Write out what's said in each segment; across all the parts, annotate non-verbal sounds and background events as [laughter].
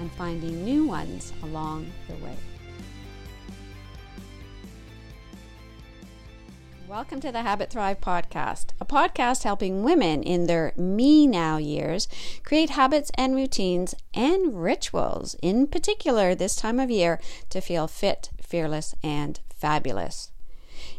and finding new ones along the way. Welcome to the Habit Thrive podcast, a podcast helping women in their me now years create habits and routines and rituals, in particular this time of year, to feel fit, fearless, and fabulous.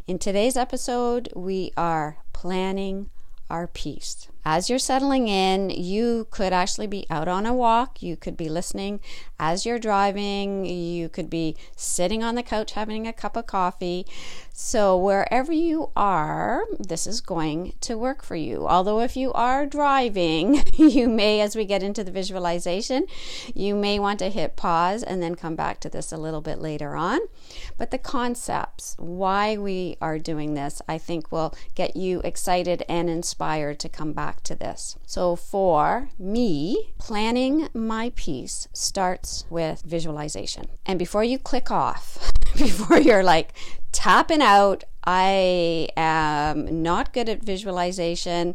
In today's episode, we are planning our peace. As you're settling in, you could actually be out on a walk. You could be listening as you're driving. You could be sitting on the couch having a cup of coffee. So, wherever you are, this is going to work for you. Although, if you are driving, [laughs] you may, as we get into the visualization, you may want to hit pause and then come back to this a little bit later on. But the concepts, why we are doing this, I think will get you excited and inspired to come back back to this. So, for me, planning my peace starts with visualization. And before you click off, [laughs] before you're like tapping out, I am not good at visualization.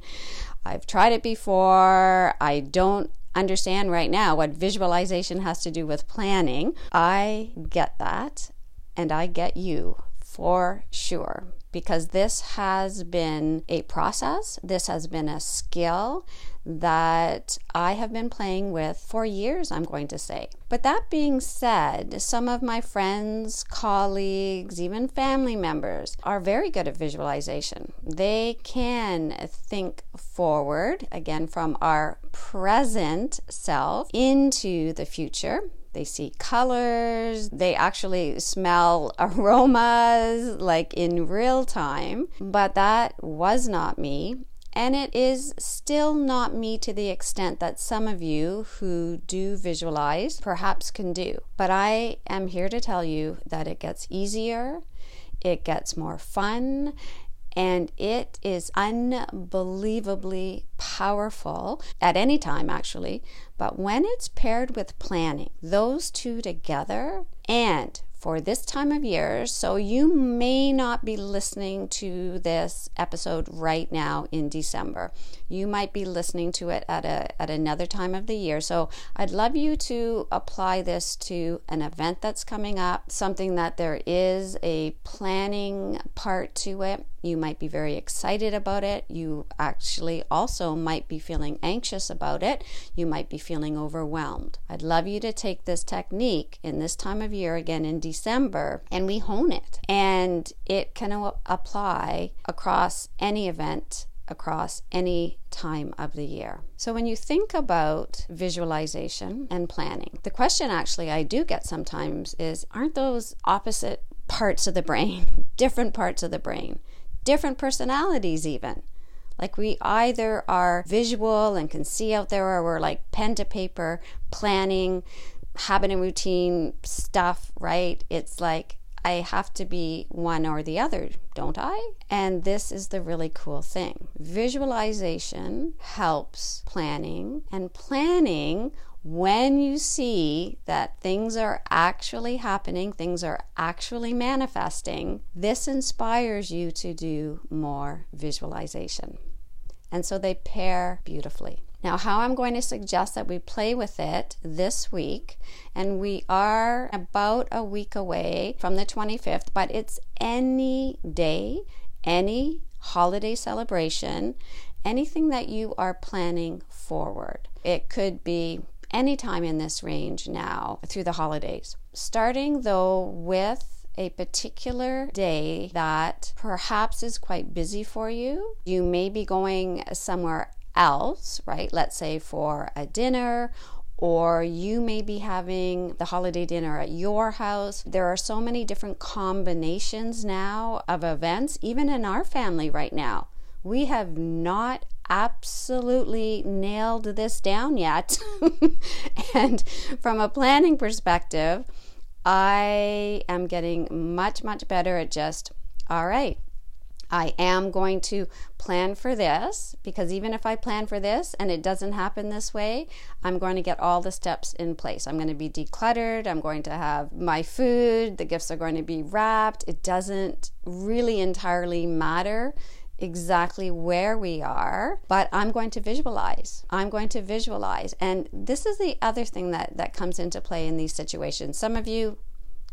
I've tried it before. I don't understand right now what visualization has to do with planning. I get that, and I get you for sure because this has been a process, this has been a skill that I have been playing with for years, I'm going to say. But that being said, some of my friends, colleagues, even family members are very good at visualization. They can think forward, again, from our present self into the future. They see colors. They actually smell [laughs] aromas like in real time. But that was not me. And it is still not me to the extent that some of you who do visualize perhaps can do. But I am here to tell you that it gets easier, it gets more fun, and it is unbelievably powerful at any time, actually. But when it's paired with planning, those two together, and for this time of year. So you may not be listening to this episode right now in December. You might be listening to it at a at another time of the year. So I'd love you to apply this to an event that's coming up, something that there is a planning part to it. You might be very excited about it. You actually also might be feeling anxious about it. You might be feeling overwhelmed. I'd love you to take this technique in this time of year again in December and we hone it. And it can apply across any event across any time of the year. So, when you think about visualization and planning, the question actually I do get sometimes is aren't those opposite parts of the brain, [laughs] different parts of the brain, different personalities, even? Like we either are visual and can see out there, or we're like pen to paper planning habit and routine stuff, right? It's like I have to be one or the other, don't I? And this is the really cool thing. Visualization helps planning, and planning when you see that things are actually happening, things are actually manifesting, this inspires you to do more visualization. And so they pair beautifully. Now, how I'm going to suggest that we play with it this week, and we are about a week away from the 25th, but it's any day, any holiday celebration, anything that you are planning forward. It could be any time in this range now through the holidays. Starting though with a particular day that perhaps is quite busy for you. You may be going somewhere else, right? Let's say for a dinner or you may be having the holiday dinner at your house. There are so many different combinations now of events, even in our family right now. We have not absolutely nailed this down yet. [laughs] and from a planning perspective, I am getting much, much better at just, all right, I am going to plan for this because even if I plan for this and it doesn't happen this way, I'm going to get all the steps in place. I'm going to be decluttered. I'm going to have my food. The gifts are going to be wrapped. It doesn't really entirely matter exactly where we are, but I'm going to visualize. I'm going to visualize. And this is the other thing that, that comes into play in these situations. Some of you,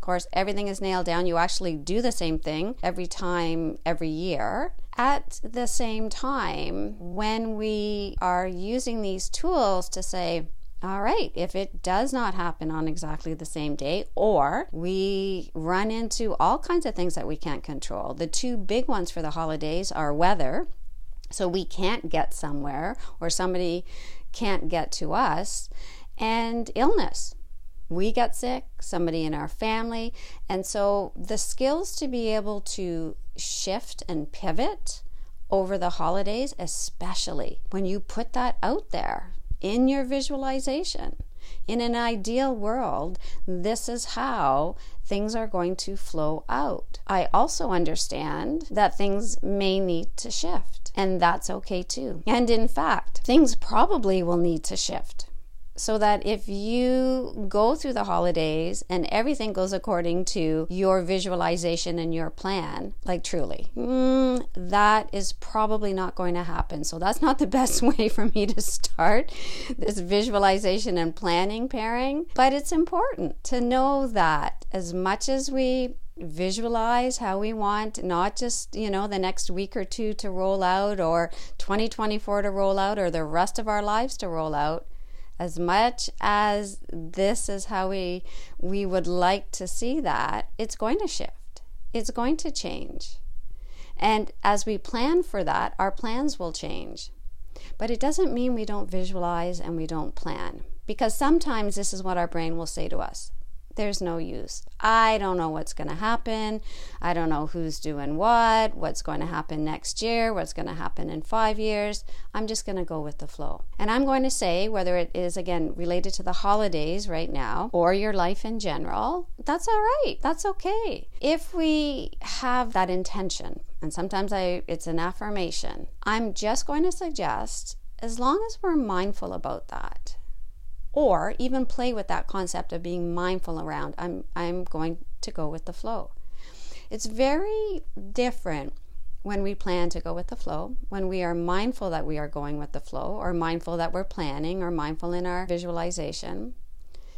course, everything is nailed down. You actually do the same thing every time, every year. At the same time, when we are using these tools to say, all right, if it does not happen on exactly the same day, or we run into all kinds of things that we can't control. The two big ones for the holidays are weather, so we can't get somewhere, or somebody can't get to us, and illness. We get sick, somebody in our family, and so the skills to be able to shift and pivot over the holidays, especially when you put that out there in your visualization. In an ideal world, this is how things are going to flow out. I also understand that things may need to shift, and that's okay too. And in fact, things probably will need to shift so that if you go through the holidays and everything goes according to your visualization and your plan, like truly, mm, that is probably not going to happen. So that's not the [laughs] best way for me to start this visualization and planning pairing. But it's important to know that as much as we visualize how we want not just you know the next week or two to roll out or 2024 to roll out or the rest of our lives to roll out as much as this is how we we would like to see that it's going to shift. It's going to change. And as we plan for that our plans will change. But it doesn't mean we don't visualize and we don't plan. Because sometimes this is what our brain will say to us there's no use. I don't know what's going to happen. I don't know who's doing what, what's going to happen next year, what's going to happen in five years. I'm just going to go with the flow. And I'm going to say, whether it is again related to the holidays right now or your life in general, that's all right. That's okay. If we have that intention, and sometimes I it's an affirmation, I'm just going to suggest as long as we're mindful about that or even play with that concept of being mindful around I'm I'm going to go with the flow. It's very different when we plan to go with the flow, when we are mindful that we are going with the flow, or mindful that we're planning, or mindful in our visualization.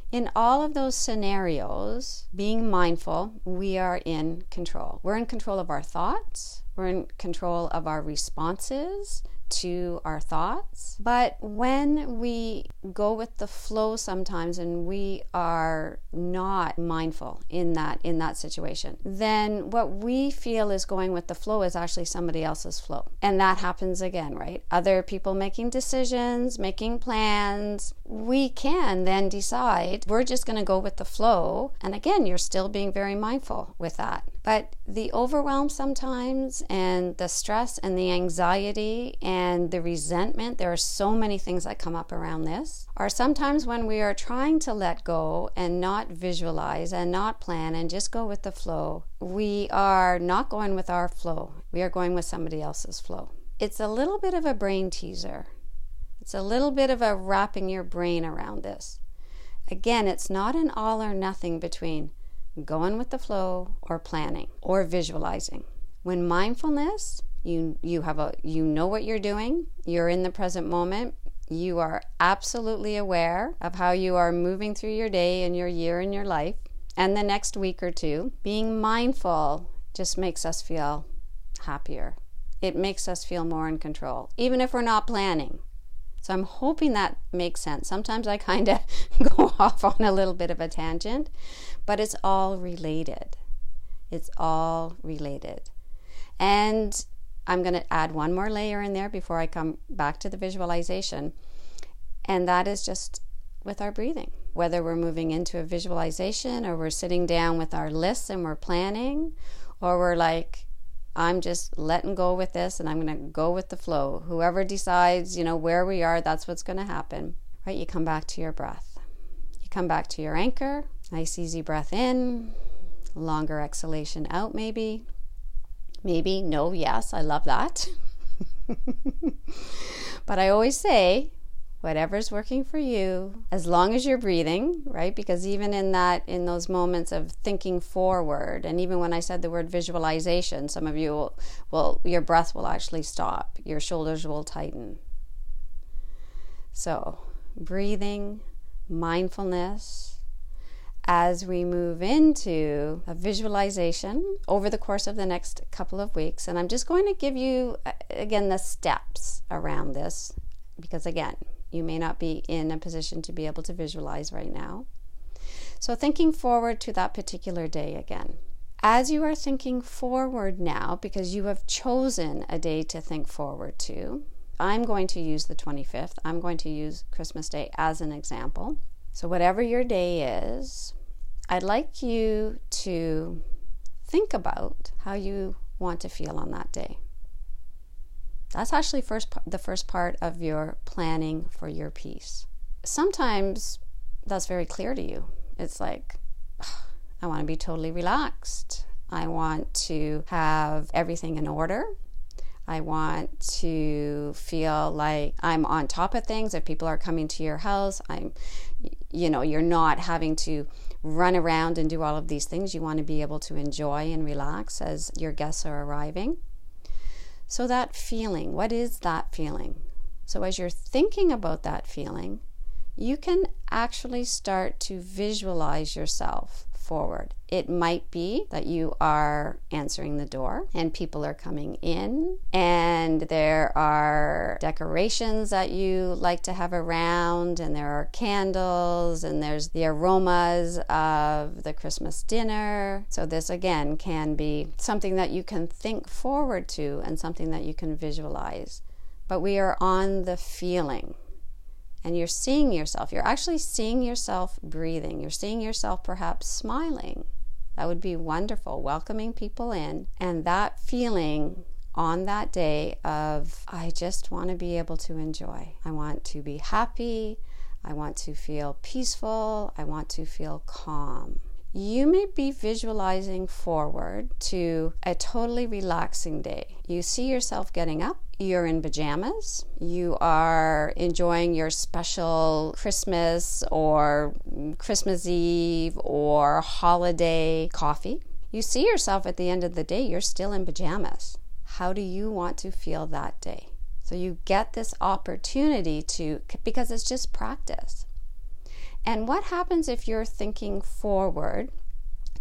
In all of those scenarios, being mindful, we are in control. We're in control of our thoughts, we're in control of our responses to our thoughts. But when we go with the flow sometimes and we are not mindful in that in that situation, then what we feel is going with the flow is actually somebody else's flow. And that happens again, right? Other people making decisions, making plans. We can then decide we're just going to go with the flow. And again, you're still being very mindful with that. But the overwhelm sometimes, and the stress, and the anxiety, and the resentment there are so many things that come up around this are sometimes when we are trying to let go and not visualize and not plan and just go with the flow. We are not going with our flow, we are going with somebody else's flow. It's a little bit of a brain teaser. It's a little bit of a wrapping your brain around this. Again, it's not an all or nothing between going with the flow or planning or visualizing. When mindfulness, you you have a you know what you're doing, you're in the present moment, you are absolutely aware of how you are moving through your day and your year and your life and the next week or two. Being mindful just makes us feel happier. It makes us feel more in control, even if we're not planning. So I'm hoping that makes sense. Sometimes I kind of [laughs] go [laughs] off on a little bit of a tangent, but it's all related. It's all related. And I'm going to add one more layer in there before I come back to the visualization. And that is just with our breathing. Whether we're moving into a visualization or we're sitting down with our lists and we're planning, or we're like, I'm just letting go with this and I'm going to go with the flow. Whoever decides, you know, where we are, that's what's going to happen. Right? You come back to your breath. You come back to your anchor Nice, easy breath in, longer exhalation out, maybe. Maybe, no, yes, I love that. [laughs] but I always say, whatever's working for you, as long as you're breathing, right? Because even in that, in those moments of thinking forward, and even when I said the word visualization, some of you will, will your breath will actually stop, your shoulders will tighten. So, breathing, mindfulness, as we move into a visualization over the course of the next couple of weeks. And I'm just going to give you, again, the steps around this because, again, you may not be in a position to be able to visualize right now. So, thinking forward to that particular day again. As you are thinking forward now, because you have chosen a day to think forward to, I'm going to use the 25th. I'm going to use Christmas Day as an example. So, whatever your day is, I'd like you to think about how you want to feel on that day. That's actually first the first part of your planning for your peace. Sometimes that's very clear to you. It's like I want to be totally relaxed. I want to have everything in order. I want to feel like I'm on top of things. If people are coming to your house, I'm, you know, you're not having to run around and do all of these things. You want to be able to enjoy and relax as your guests are arriving. So, that feeling, what is that feeling? So, as you're thinking about that feeling, you can actually start to visualize yourself forward. It might be that you are answering the door and people are coming in, and there are decorations that you like to have around, and there are candles, and there's the aromas of the Christmas dinner. So, this again can be something that you can think forward to and something that you can visualize. But we are on the feeling and you're seeing yourself. You're actually seeing yourself breathing. You're seeing yourself perhaps smiling. That would be wonderful, welcoming people in. And that feeling on that day of, I just want to be able to enjoy. I want to be happy. I want to feel peaceful. I want to feel calm you may be visualizing forward to a totally relaxing day. You see yourself getting up, you're in pajamas, you are enjoying your special Christmas or Christmas Eve or holiday coffee. You see yourself at the end of the day, you're still in pajamas. How do you want to feel that day? So you get this opportunity to, because it's just practice. And what happens if you're thinking forward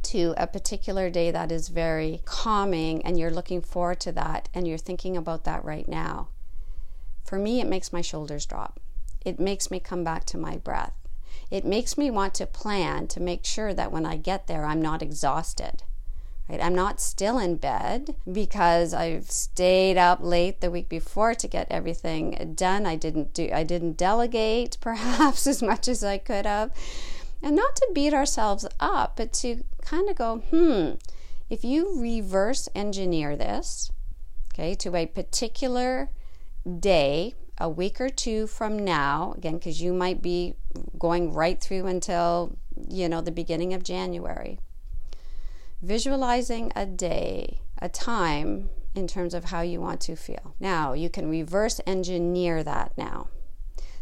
to a particular day that is very calming and you're looking forward to that and you're thinking about that right now? For me, it makes my shoulders drop. It makes me come back to my breath. It makes me want to plan to make sure that when I get there, I'm not exhausted right? I'm not still in bed because i've stayed up late the week before to get everything done. I didn't do i didn't delegate [laughs] perhaps as much as i could have. And not to beat ourselves up but to kind of go hmm if you reverse engineer this okay to a particular day a week or two from now again because you might be going right through until you know the beginning of january visualizing a day, a time in terms of how you want to feel. Now, you can reverse engineer that now.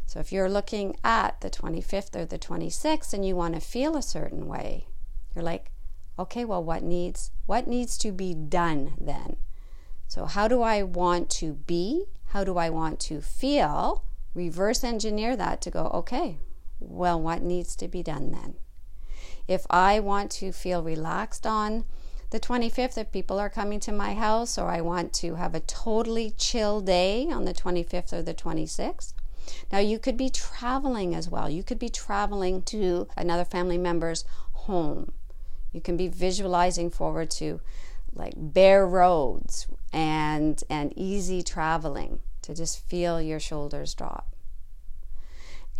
So, if you're looking at the 25th or the 26th and you want to feel a certain way, you're like, okay, well, what needs what needs to be done then? So, how do I want to be? How do I want to feel? Reverse engineer that to go, okay, well, what needs to be done then? If I want to feel relaxed on the 25th, if people are coming to my house, or I want to have a totally chill day on the 25th or the 26th. Now, you could be traveling as well. You could be traveling to another family member's home. You can be visualizing forward to like bare roads and and easy traveling to just feel your shoulders drop.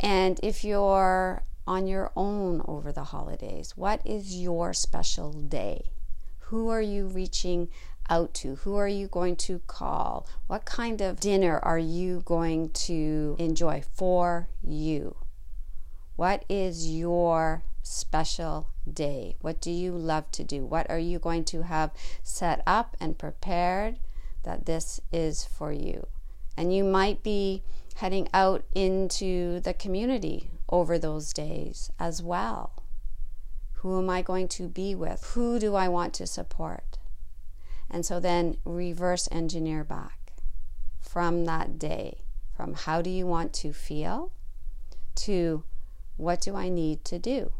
And if you're on your own over the holidays? What is your special day? Who are you reaching out to? Who are you going to call? What kind of dinner are you going to enjoy for you? What is your special day? What do you love to do? What are you going to have set up and prepared that this is for you? And you might be heading out into the community over those days as well. Who am I going to be with? Who do I want to support? And so then reverse engineer back from that day, from how do you want to feel to what do I need to do?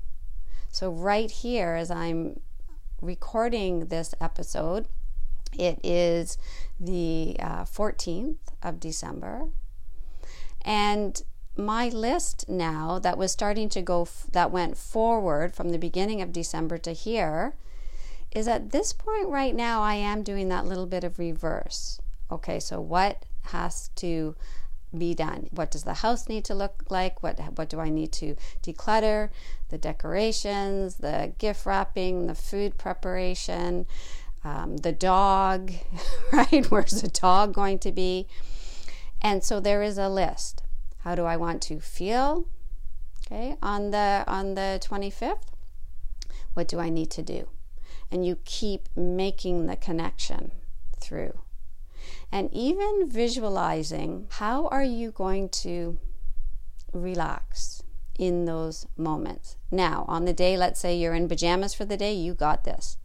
So, right here, as I'm recording this episode, it is the uh, 14th of December. And my list now that was starting to go, f- that went forward from the beginning of December to here, is at this point right now, I am doing that little bit of reverse. Okay, so what has to be done? What does the house need to look like? What what do I need to declutter? The decorations, the gift wrapping, the food preparation, um, the dog, [laughs] right? Where's the dog going to be? And so there is a list. How do I want to feel? Okay, on the on the 25th. What do I need to do? And you keep making the connection through and even visualizing how are you going to relax in those moments. Now, on the day, let's say you're in pajamas for the day, you got this.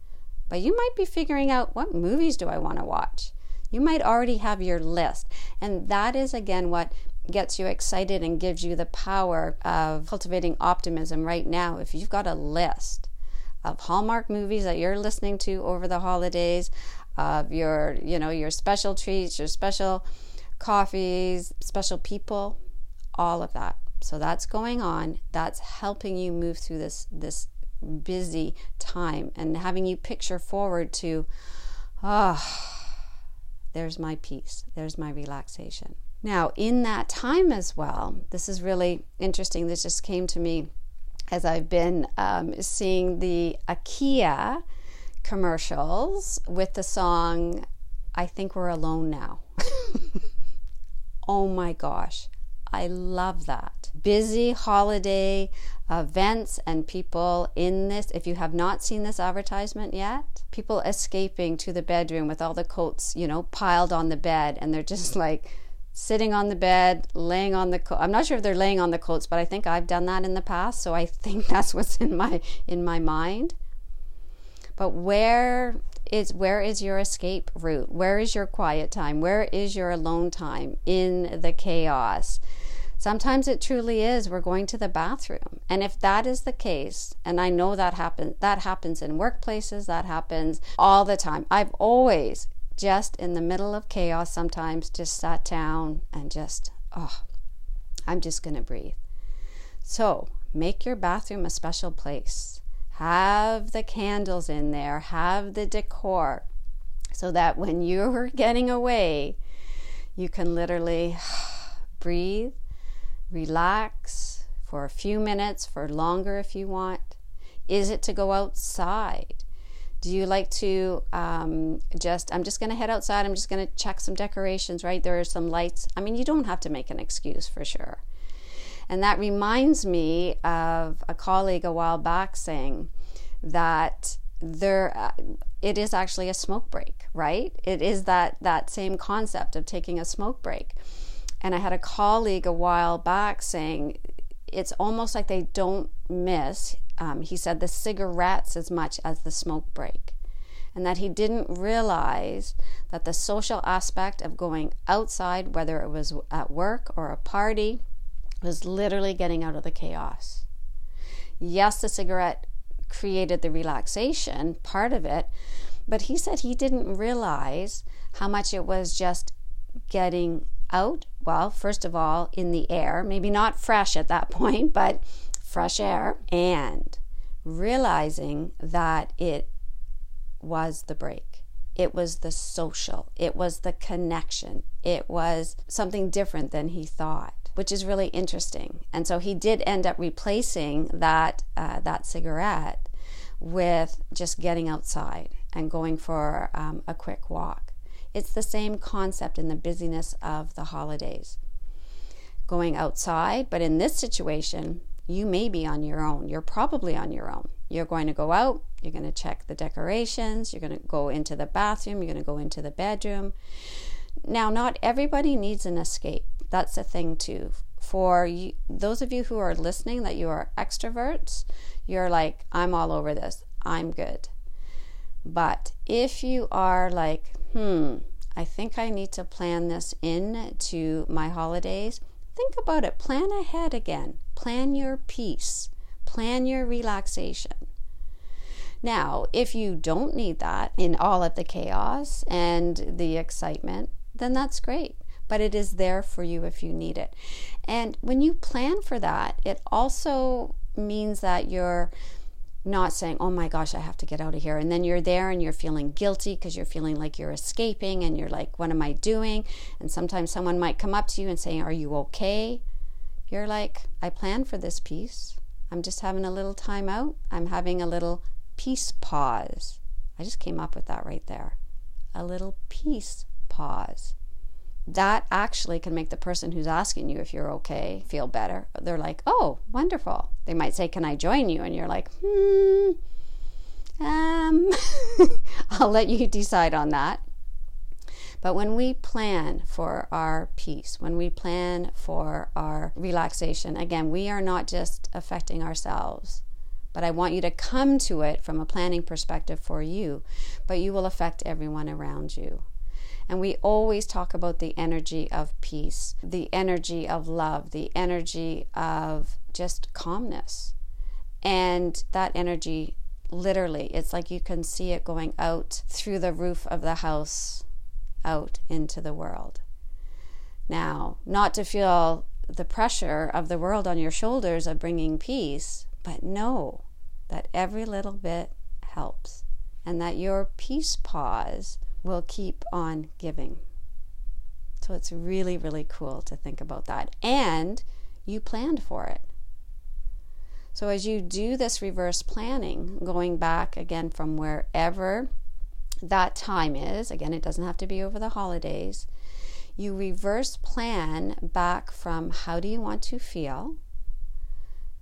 But you might be figuring out what movies do I want to watch? You might already have your list. And that is, again, what gets you excited and gives you the power of cultivating optimism right now. If you've got a list of Hallmark movies that you're listening to over the holidays, of your, you know, your special treats, your special coffees, special people, all of that. So that's going on. That's helping you move through this this busy time and having you picture forward to ah oh, there's my peace. There's my relaxation. Now, in that time as well, this is really interesting. This just came to me as I've been um, seeing the IKEA commercials with the song I Think We're Alone Now. [laughs] oh my gosh, I love that. Busy holiday events and people in this. If you have not seen this advertisement yet, people escaping to the bedroom with all the coats, you know, piled on the bed, and they're just [laughs] like sitting on the bed, laying on the coat. I'm not sure if they're laying on the coats, but I think I've done that in the past, so I think [laughs] that's what's in my in my mind. But where is where is your escape route? Where is your quiet time? Where is your alone time in the chaos? Sometimes it truly is we're going to the bathroom. And if that is the case, and I know that happens that happens in workplaces, that happens all the time. I've always just in the middle of chaos sometimes just sat down and just oh, I'm just going to breathe. So, make your bathroom a special place have the candles in there, have the decor, so that when [laughs] you're getting away, you can literally [sighs] breathe, relax for a few minutes, for longer if you want. Is it to go outside? Do you like to um, just, I'm just going to head outside, I'm just going to check some decorations, right? There are some lights. I mean, you don't have to make an excuse for sure. And that reminds me of a colleague a while back saying that there uh, it is actually a smoke break, right? It is that that same concept of taking a smoke break. And I had a colleague a while back saying it's almost like they don't miss, um, he said, the cigarettes as much as the smoke break. And that he didn't realize that the social aspect of going outside, whether it was at work or a party, was literally getting out of the chaos. Yes, the cigarette created the relaxation part of it, but he said he didn't realize how much it was just getting out. Well, first of all, in the air, maybe not fresh at that [laughs] point, but fresh air, and realizing that it was the break. It was the social. It was the connection. It was something different than he thought which is really interesting. And so he did end up replacing that uh, that cigarette with just getting outside and going for um, a quick walk. It's the same concept in the busyness of the holidays. Going outside, but in this situation, you may be on your own. You're probably on your own. You're going to go out, you're going to check the decorations, you're going to go into the bathroom, you're going to go into the bedroom. Now, not everybody needs an escape. That's a thing too. For you, those of you who are listening that you are extroverts, you're like, I'm all over this. I'm good. But if you are like, hmm, I think I need to plan this in to my holidays, think about it. Plan ahead again. Plan your peace. Plan your relaxation. Now, if you don't need that in all of the chaos and the excitement, then that's great. But it is there for you if you need it. And when you plan for that, it also means that you're not saying, oh my gosh, I have to get out of here. And then you're there and you're feeling guilty because you're feeling like you're escaping and you're like, what am I doing? And sometimes someone might come up to you and say, are you okay? You're like, I planned for this peace. I'm just having a little time out. I'm having a little peace pause. I just came up with that right there. A little peace pause that actually can make the person who's asking you if you're okay feel better. They're like, oh, wonderful. They might say, can I join you? And you're like, hmm, um, [laughs] I'll let you decide on that. But when we plan for our peace, when we plan for our relaxation, again, we are not just affecting ourselves, but I want you to come to it from a planning perspective for you, but you will affect everyone around you. And we always talk about the energy of peace, the energy of love, the energy of just calmness. And that energy, literally, it's like you can see it going out through the roof of the house, out into the world. Now, not to feel the pressure of the world on your shoulders of bringing peace, but know that every little bit helps and that your peace pause will keep on giving. So it's really, really cool to think about that. And you planned for it. So as you do this reverse planning, going back again from wherever that time is, again, it doesn't have to be over the holidays, you reverse plan back from how do you want to feel.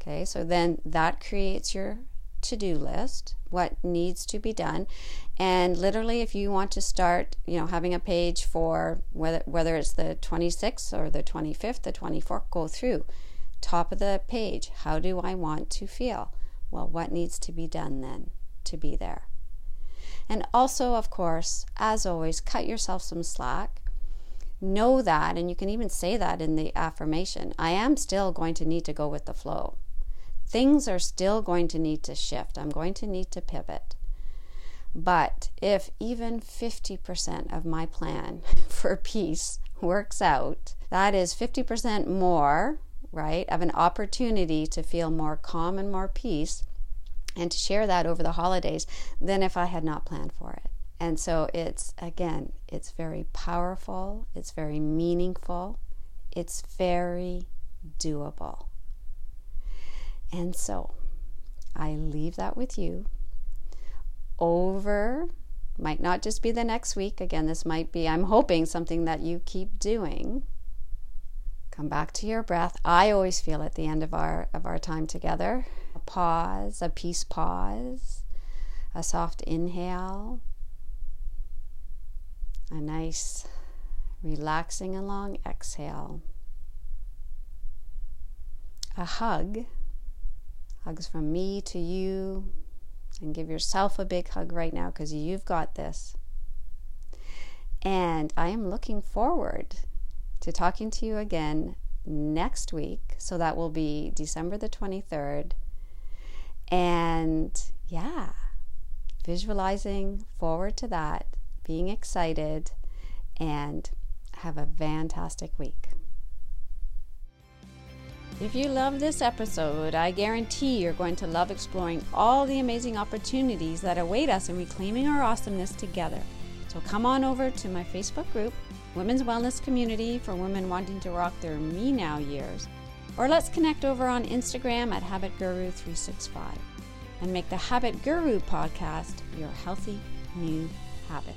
Okay, so then that creates your to do list, what needs to be done. And literally, if you want to start, you know, having a page for whether, whether it's the 26th or the 25th, the 24th, go through. Top of the page, how do I want to feel? Well, what needs to be done then to be there? And also, of course, as always, cut yourself some slack. Know that, and you can even say that in the affirmation I am still going to need to go with the flow things are still going to need to shift. I'm going to need to pivot. But if even 50% of my plan [laughs] for peace works out, that is 50% more, right, of an opportunity to feel more calm and more peace and to share that over the holidays than if I had not planned for it. And so it's, again, it's very powerful, it's very meaningful, it's very doable. And so I leave that with you. Over might not just be the next week. Again, this might be, I'm hoping, something that you keep doing. Come back to your breath. I always feel at the end of our of our time together a pause, a peace pause, a soft inhale, a nice relaxing and long exhale, a hug Hugs from me to you. And give yourself a big hug right now because you've got this. And I am looking forward to talking to you again next week. So that will be December the 23rd. And yeah, visualizing forward to that, being excited, and have a fantastic week. If you love this episode, I guarantee you're going to love exploring all the amazing opportunities that await us in reclaiming our awesomeness together. So come on over to my Facebook group, Women's Wellness Community for women wanting to rock their me now years, or let's connect over on Instagram at Habit Guru 365 and make the Habit Guru podcast your healthy new habit.